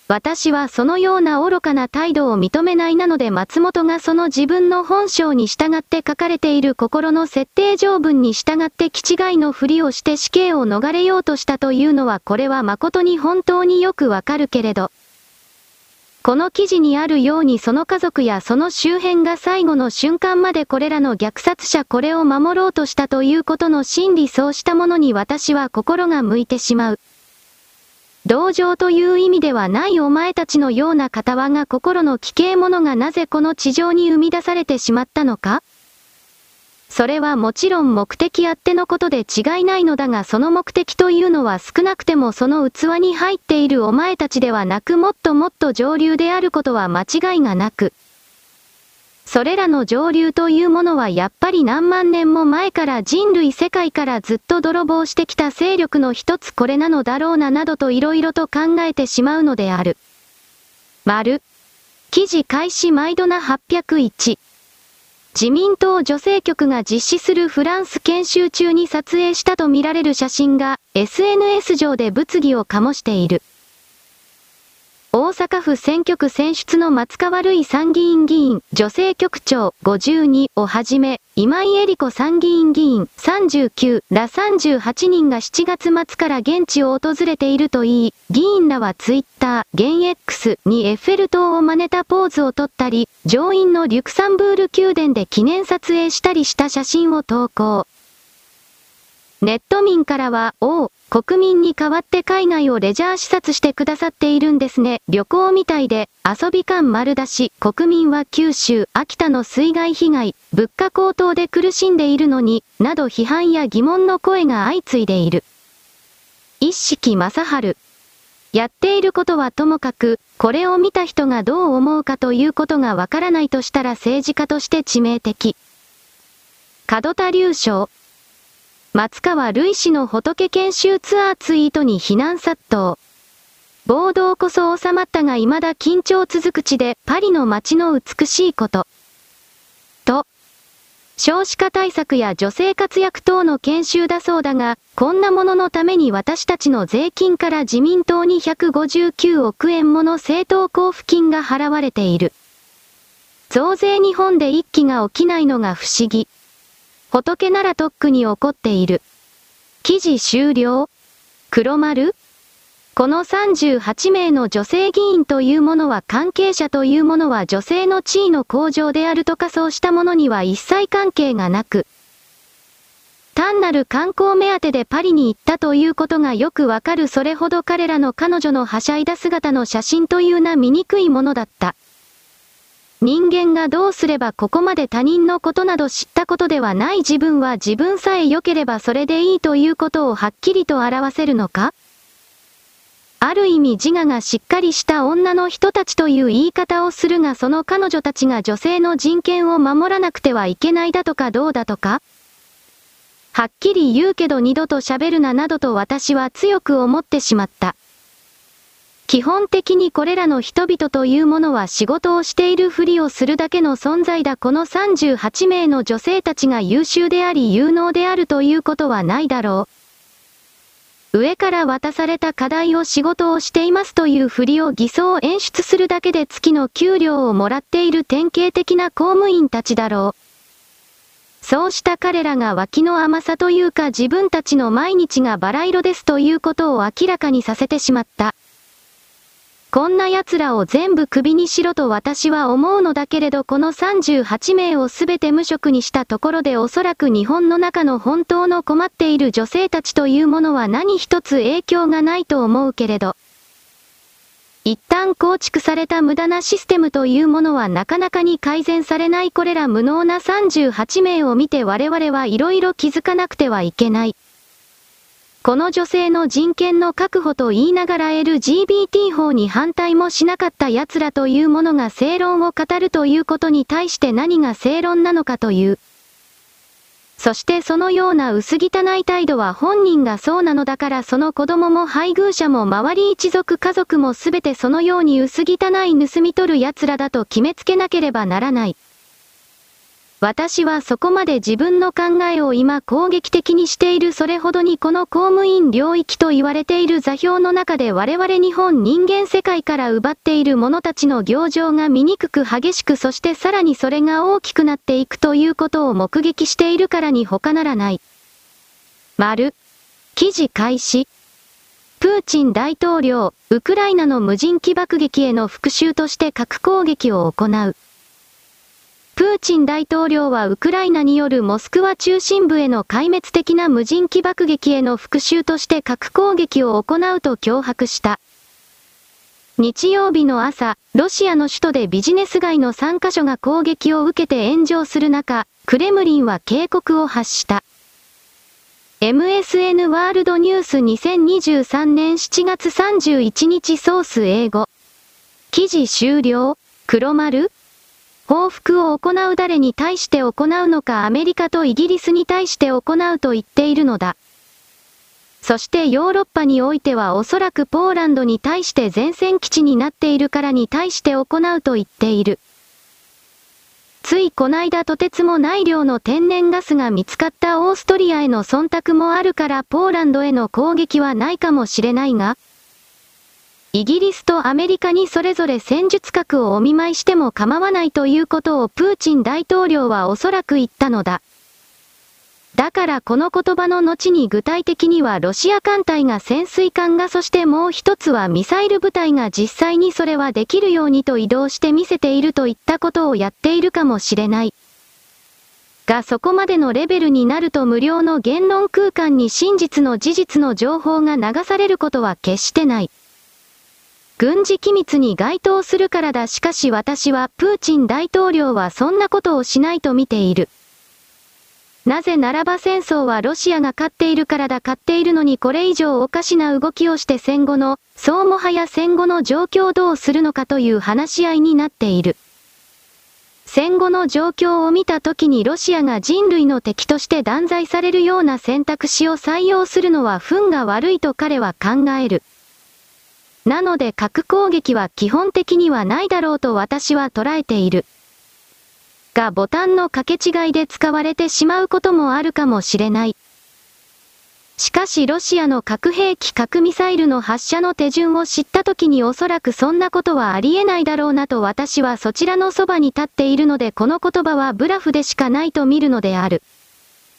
私はそのような愚かな態度を認めないなので松本がその自分の本性に従って書かれている心の設定条文に従って気違いのふりをして死刑を逃れようとしたというのはこれは誠に本当によくわかるけれど。この記事にあるようにその家族やその周辺が最後の瞬間までこれらの虐殺者これを守ろうとしたということの真理そうしたものに私は心が向いてしまう。同情という意味ではないお前たちのような片輪が心の奇形者がなぜこの地上に生み出されてしまったのか？それはもちろん目的あってのことで違いないのだがその目的というのは少なくてもその器に入っているお前たちではなくもっともっと上流であることは間違いがなく、それらの上流というものはやっぱり何万年も前から人類世界からずっと泥棒してきた勢力の一つこれなのだろうななどと色々と考えてしまうのである。丸。記事開始毎度な801。自民党女性局が実施するフランス研修中に撮影したとみられる写真が SNS 上で物議を醸している。大阪府選挙区選出の松川るい参議院議員、女性局長52をはじめ、今井絵理子参議院議員39ら38人が7月末から現地を訪れているといい、議員らはツイッター、現 X にエッフェル塔を真似たポーズを撮ったり、上院のリュクサンブール宮殿で記念撮影したりした写真を投稿。ネット民からは、おう、国民に代わって海外をレジャー視察してくださっているんですね。旅行みたいで、遊び感丸出し、国民は九州、秋田の水害被害、物価高騰で苦しんでいるのに、など批判や疑問の声が相次いでいる。一式正春。やっていることはともかく、これを見た人がどう思うかということがわからないとしたら政治家として致命的。門田隆章。松川類氏の仏研修ツアーツイートに非難殺到。暴動こそ収まったが未だ緊張続く地でパリの街の美しいこと。と、少子化対策や女性活躍等の研修だそうだが、こんなもののために私たちの税金から自民党に159億円もの政党交付金が払われている。増税日本で一気が起きないのが不思議。仏ならとっくに怒っている。記事終了黒丸この38名の女性議員というものは関係者というものは女性の地位の向上であるとかそうしたものには一切関係がなく、単なる観光目当てでパリに行ったということがよくわかるそれほど彼らの彼女のはしゃいだ姿の写真というな醜いものだった。人間がどうすればここまで他人のことなど知ったことではない自分は自分さえ良ければそれでいいということをはっきりと表せるのか？ある意味自我がしっかりした女の人たちという言い方をするがその彼女たちが女性の人権を守らなくてはいけないだとかどうだとか？はっきり言うけど二度と喋るななどと私は強く思ってしまった。基本的にこれらの人々というものは仕事をしているふりをするだけの存在だこの38名の女性たちが優秀であり有能であるということはないだろう。上から渡された課題を仕事をしていますというふりを偽装演出するだけで月の給料をもらっている典型的な公務員たちだろう。そうした彼らが脇の甘さというか自分たちの毎日がバラ色ですということを明らかにさせてしまった。こんな奴らを全部首にしろと私は思うのだけれどこの38名をすべて無職にしたところでおそらく日本の中の本当の困っている女性たちというものは何一つ影響がないと思うけれど。一旦構築された無駄なシステムというものはなかなかに改善されないこれら無能な38名を見て我々は色々気づかなくてはいけない。この女性の人権の確保と言いながら LGBT 法に反対もしなかった奴らというものが正論を語るということに対して何が正論なのかという。そしてそのような薄汚い態度は本人がそうなのだからその子供も配偶者も周り一族家族もすべてそのように薄汚い盗み取る奴らだと決めつけなければならない。私はそこまで自分の考えを今攻撃的にしているそれほどにこの公務員領域と言われている座標の中で我々日本人間世界から奪っている者たちの行情が醜く激しくそしてさらにそれが大きくなっていくということを目撃しているからに他ならない。丸。記事開始。プーチン大統領、ウクライナの無人機爆撃への復讐として核攻撃を行う。プーチン大統領はウクライナによるモスクワ中心部への壊滅的な無人機爆撃への復讐として核攻撃を行うと脅迫した。日曜日の朝、ロシアの首都でビジネス街の3カ所が攻撃を受けて炎上する中、クレムリンは警告を発した。MSN ワールドニュース2023年7月31日ソース英語。記事終了黒丸報復を行う誰に対して行うのかアメリカとイギリスに対して行うと言っているのだ。そしてヨーロッパにおいてはおそらくポーランドに対して前線基地になっているからに対して行うと言っている。ついこないだとてつもない量の天然ガスが見つかったオーストリアへの忖度もあるからポーランドへの攻撃はないかもしれないが、イギリスとアメリカにそれぞれ戦術核をお見舞いしても構わないということをプーチン大統領はおそらく言ったのだ。だからこの言葉の後に具体的にはロシア艦隊が潜水艦がそしてもう一つはミサイル部隊が実際にそれはできるようにと移動して見せているといったことをやっているかもしれない。がそこまでのレベルになると無料の言論空間に真実の事実の情報が流されることは決してない。軍事機密に該当するからだしかし私はプーチン大統領はそんなことをしないと見ている。なぜならば戦争はロシアが勝っているからだ勝っているのにこれ以上おかしな動きをして戦後の、そうもはや戦後の状況をどうするのかという話し合いになっている。戦後の状況を見た時にロシアが人類の敵として断罪されるような選択肢を採用するのは運が悪いと彼は考える。なので核攻撃は基本的にはないだろうと私は捉えている。がボタンの掛け違いで使われてしまうこともあるかもしれない。しかしロシアの核兵器核ミサイルの発射の手順を知った時におそらくそんなことはありえないだろうなと私はそちらのそばに立っているのでこの言葉はブラフでしかないと見るのである。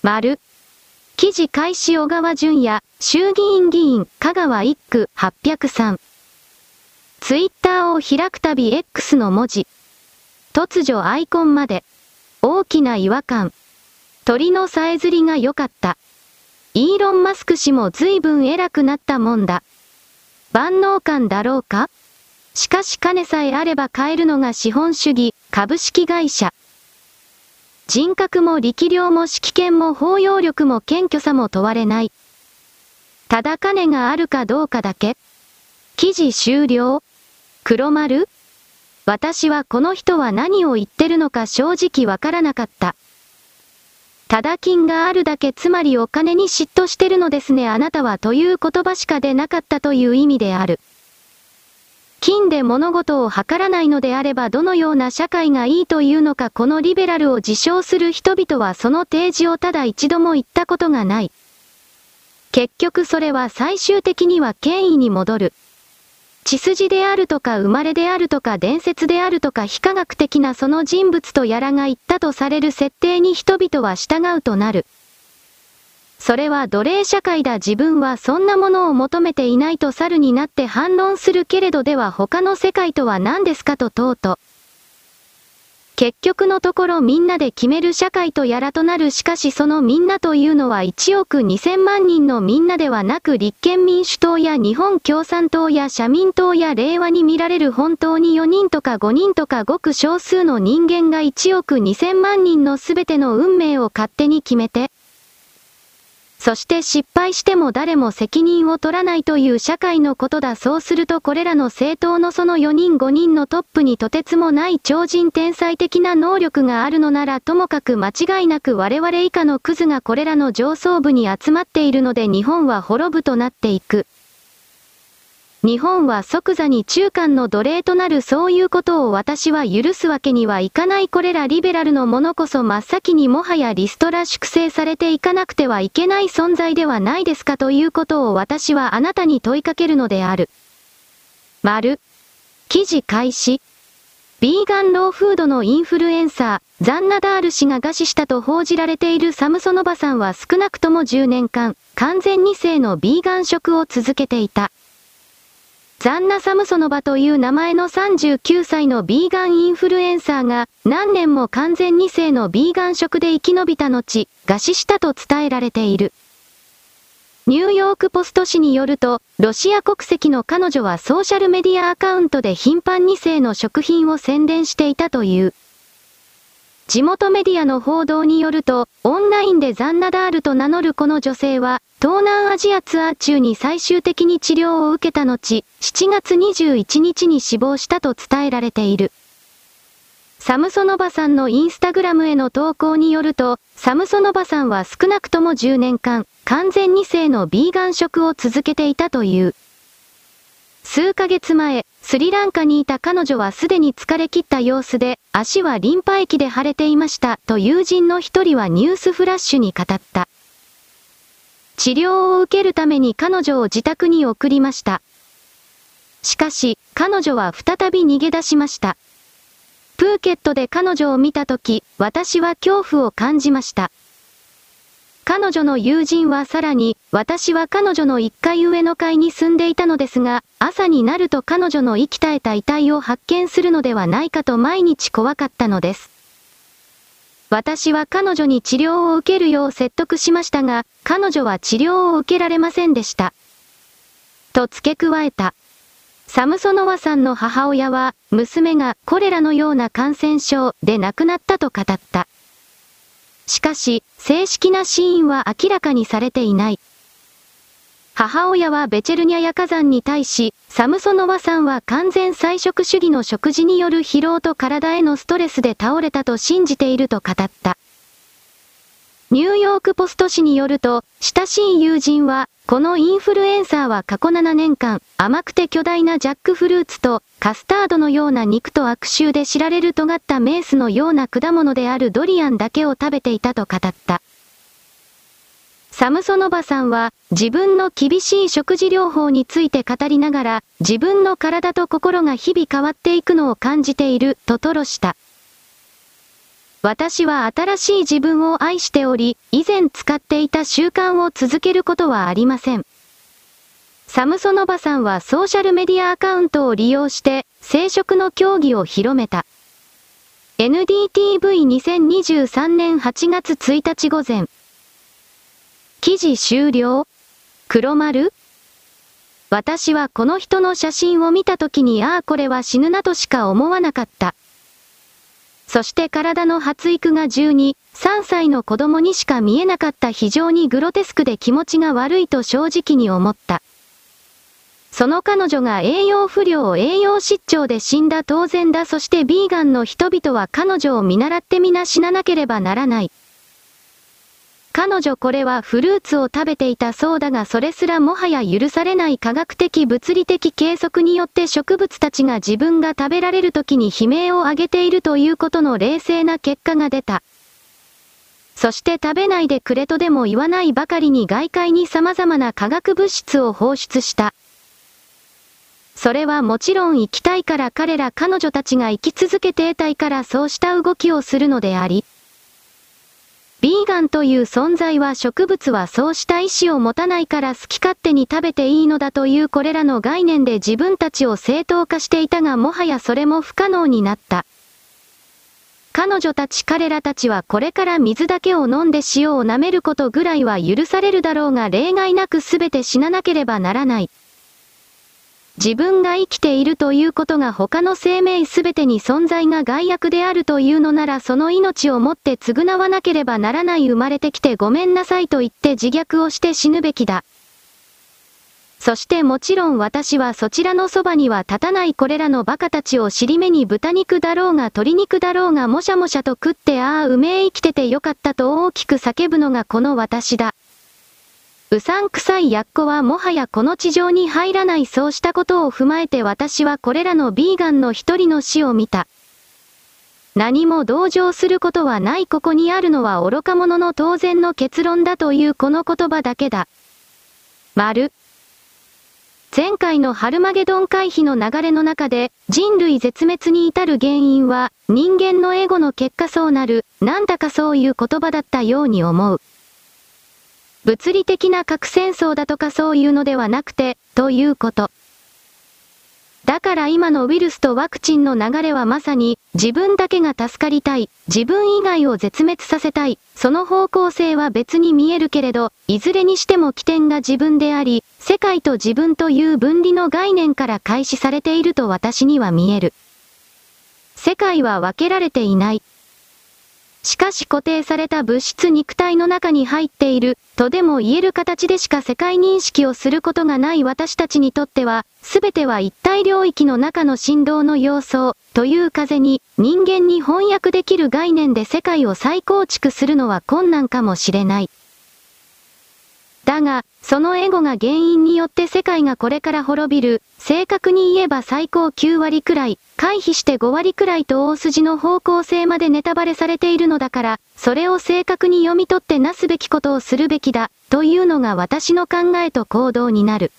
丸。記事開始小川淳也、衆議院議員、香川一区803。ツイッターを開くたび X の文字。突如アイコンまで。大きな違和感。鳥のさえずりが良かった。イーロン・マスク氏も随分偉くなったもんだ。万能感だろうか？しかし金さえあれば買えるのが資本主義、株式会社。人格も力量も指揮権も包容力も謙虚さも問われない。ただ金があるかどうかだけ記事終了黒丸？私はこの人は何を言ってるのか正直わからなかった。ただ金があるだけつまりお金に嫉妬してるのですねあなたはという言葉しか出なかったという意味である。金で物事を図らないのであればどのような社会がいいというのかこのリベラルを自称する人々はその提示をただ一度も言ったことがない。結局それは最終的には権威に戻る。血筋であるとか生まれであるとか伝説であるとか非科学的なその人物とやらが言ったとされる設定に人々は従うとなる。それは奴隷社会だ自分はそんなものを求めていないと猿になって反論するけれどでは他の世界とは何ですかと問うと。結局のところみんなで決める社会とやらとなる。しかしそのみんなというのは1億2000万人のみんなではなく立憲民主党や日本共産党や社民党や令和に見られる本当に4人とか5人とかごく少数の人間が1億2000万人の全ての運命を勝手に決めて、そして失敗しても誰も責任を取らないという社会のことだ。そうするとこれらの政党のその4人5人のトップにとてつもない超人天才的な能力があるのならともかく間違いなく我々以下のクズがこれらの上層部に集まっているので日本は滅ぶとなっていく。日本は即座に中間の奴隷となるそういうことを私は許すわけにはいかないこれらリベラルのものこそ真っ先にもはやリストラ粛清されていかなくてはいけない存在ではないですかということを私はあなたに問いかけるのである。丸。記事開始。ビーガンローフードのインフルエンサー、ザンナダール氏が餓死したと報じられているサムソノバさんは少なくとも10年間、完全2世のビーガン食を続けていた。ザンナ・サムソノバという名前の39歳のビーガンインフルエンサーが何年も完全2世のビーガン食で生き延びた後、餓死したと伝えられている。ニューヨークポスト紙によると、ロシア国籍の彼女はソーシャルメディアアカウントで頻繁2世の食品を宣伝していたという。地元メディアの報道によると、オンラインでザンナダールと名乗るこの女性は、東南アジアツアー中に最終的に治療を受けた後、7月21日に死亡したと伝えられている。サムソノバさんのインスタグラムへの投稿によると、サムソノバさんは少なくとも10年間、完全2世のビーガン食を続けていたという。数ヶ月前、スリランカにいた彼女はすでに疲れ切った様子で、足はリンパ液で腫れていましたと友人の一人はニュースフラッシュに語った。治療を受けるために彼女を自宅に送りました。しかし、彼女は再び逃げ出しました。プーケットで彼女を見たとき、私は恐怖を感じました。彼女の友人はさらに、私は彼女の1階上の階に住んでいたのですが、朝になると彼女の息絶えた遺体を発見するのではないかと毎日怖かったのです。私は彼女に治療を受けるよう説得しましたが、彼女は治療を受けられませんでした。と付け加えた。サムソノワさんの母親は、娘がコレラのような感染症で亡くなったと語った。しかし、正式な死因は明らかにされていない。母親はベチェルニャヤ火山に対し、サムソノワさんは完全菜食主義の食事による疲労と体へのストレスで倒れたと信じていると語った。ニューヨークポスト紙によると、親しい友人は、このインフルエンサーは過去7年間、甘くて巨大なジャックフルーツと、カスタードのような肉と悪臭で知られる尖ったメースのような果物であるドリアンだけを食べていたと語った。サムソノバさんは、自分の厳しい食事療法について語りながら、自分の体と心が日々変わっていくのを感じている、と吐露した。私は新しい自分を愛しており、以前使っていた習慣を続けることはありません。サムソノバさんはソーシャルメディアアカウントを利用して、生殖の競技を広めた。NDTV2023 年8月1日午前。記事終了黒丸私はこの人の写真を見た時にああこれは死ぬなとしか思わなかった。そして体の発育が12、3歳の子供にしか見えなかった非常にグロテスクで気持ちが悪いと正直に思った。その彼女が栄養不良栄養失調で死んだ当然だそしてビーガンの人々は彼女を見習って皆死ななければならない。彼女これはフルーツを食べていたそうだがそれすらもはや許されない科学的物理的計測によって植物たちが自分が食べられる時に悲鳴を上げているということの冷静な結果が出た。そして食べないでくれとでも言わないばかりに外界に様々な化学物質を放出した。それはもちろん生きたいから彼ら彼女たちが生き続けて得たいからそうした動きをするのであり、ビーガンという存在は植物はそうした意志を持たないから好き勝手に食べていいのだというこれらの概念で自分たちを正当化していたがもはやそれも不可能になった。彼女たち彼らたちはこれから水だけを飲んで塩を舐めることぐらいは許されるだろうが例外なく全て死ななければならない。自分が生きているということが他の生命すべてに存在が害悪であるというのならその命をもって償わなければならない生まれてきてごめんなさいと言って自虐をして死ぬべきだ。そしてもちろん私はそちらのそばには立たないこれらの馬鹿たちを尻目に豚肉だろうが鶏肉だろうがもしゃもしゃと食ってああうめえ生きててよかったと大きく叫ぶのがこの私だ。うさんくさいやっこはもはやこの地上に入らないそうしたことを踏まえて私はこれらのビーガンの一人の死を見た。何も同情することはないここにあるのは愚か者の当然の結論だというこの言葉だけだ。丸。前回のハルマゲドン回避の流れの中で人類絶滅に至る原因は人間のエゴの結果そうなる、なんだかそういう言葉だったように思う。物理的な核戦争だとかそういうのではなくて、ということ。だから今のウイルスとワクチンの流れはまさに、自分だけが助かりたい、自分以外を絶滅させたい、その方向性は別に見えるけれど、いずれにしても起点が自分であり、世界と自分という分離の概念から開始されていると私には見える。世界は分けられていない。しかし固定された物質肉体の中に入っている、とでも言える形でしか世界認識をすることがない私たちにとっては、すべては一体領域の中の振動の様相、という風に、人間に翻訳できる概念で世界を再構築するのは困難かもしれない。だが、そのエゴが原因によって世界がこれから滅びる、正確に言えば最高9割くらい、回避して5割くらいと大筋の方向性までネタバレされているのだから、それを正確に読み取ってなすべきことをするべきだ、というのが私の考えと行動になる。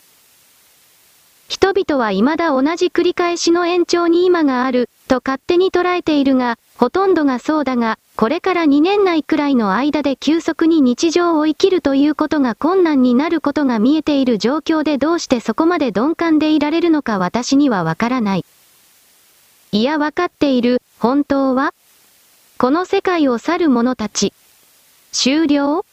人々は未だ同じ繰り返しの延長に今がある、と勝手に捉えているが、ほとんどがそうだが、これから2年内くらいの間で急速に日常を生きるということが困難になることが見えている状況でどうしてそこまで鈍感でいられるのか私にはわからない。いやわかっている、本当は？この世界を去る者たち。終了？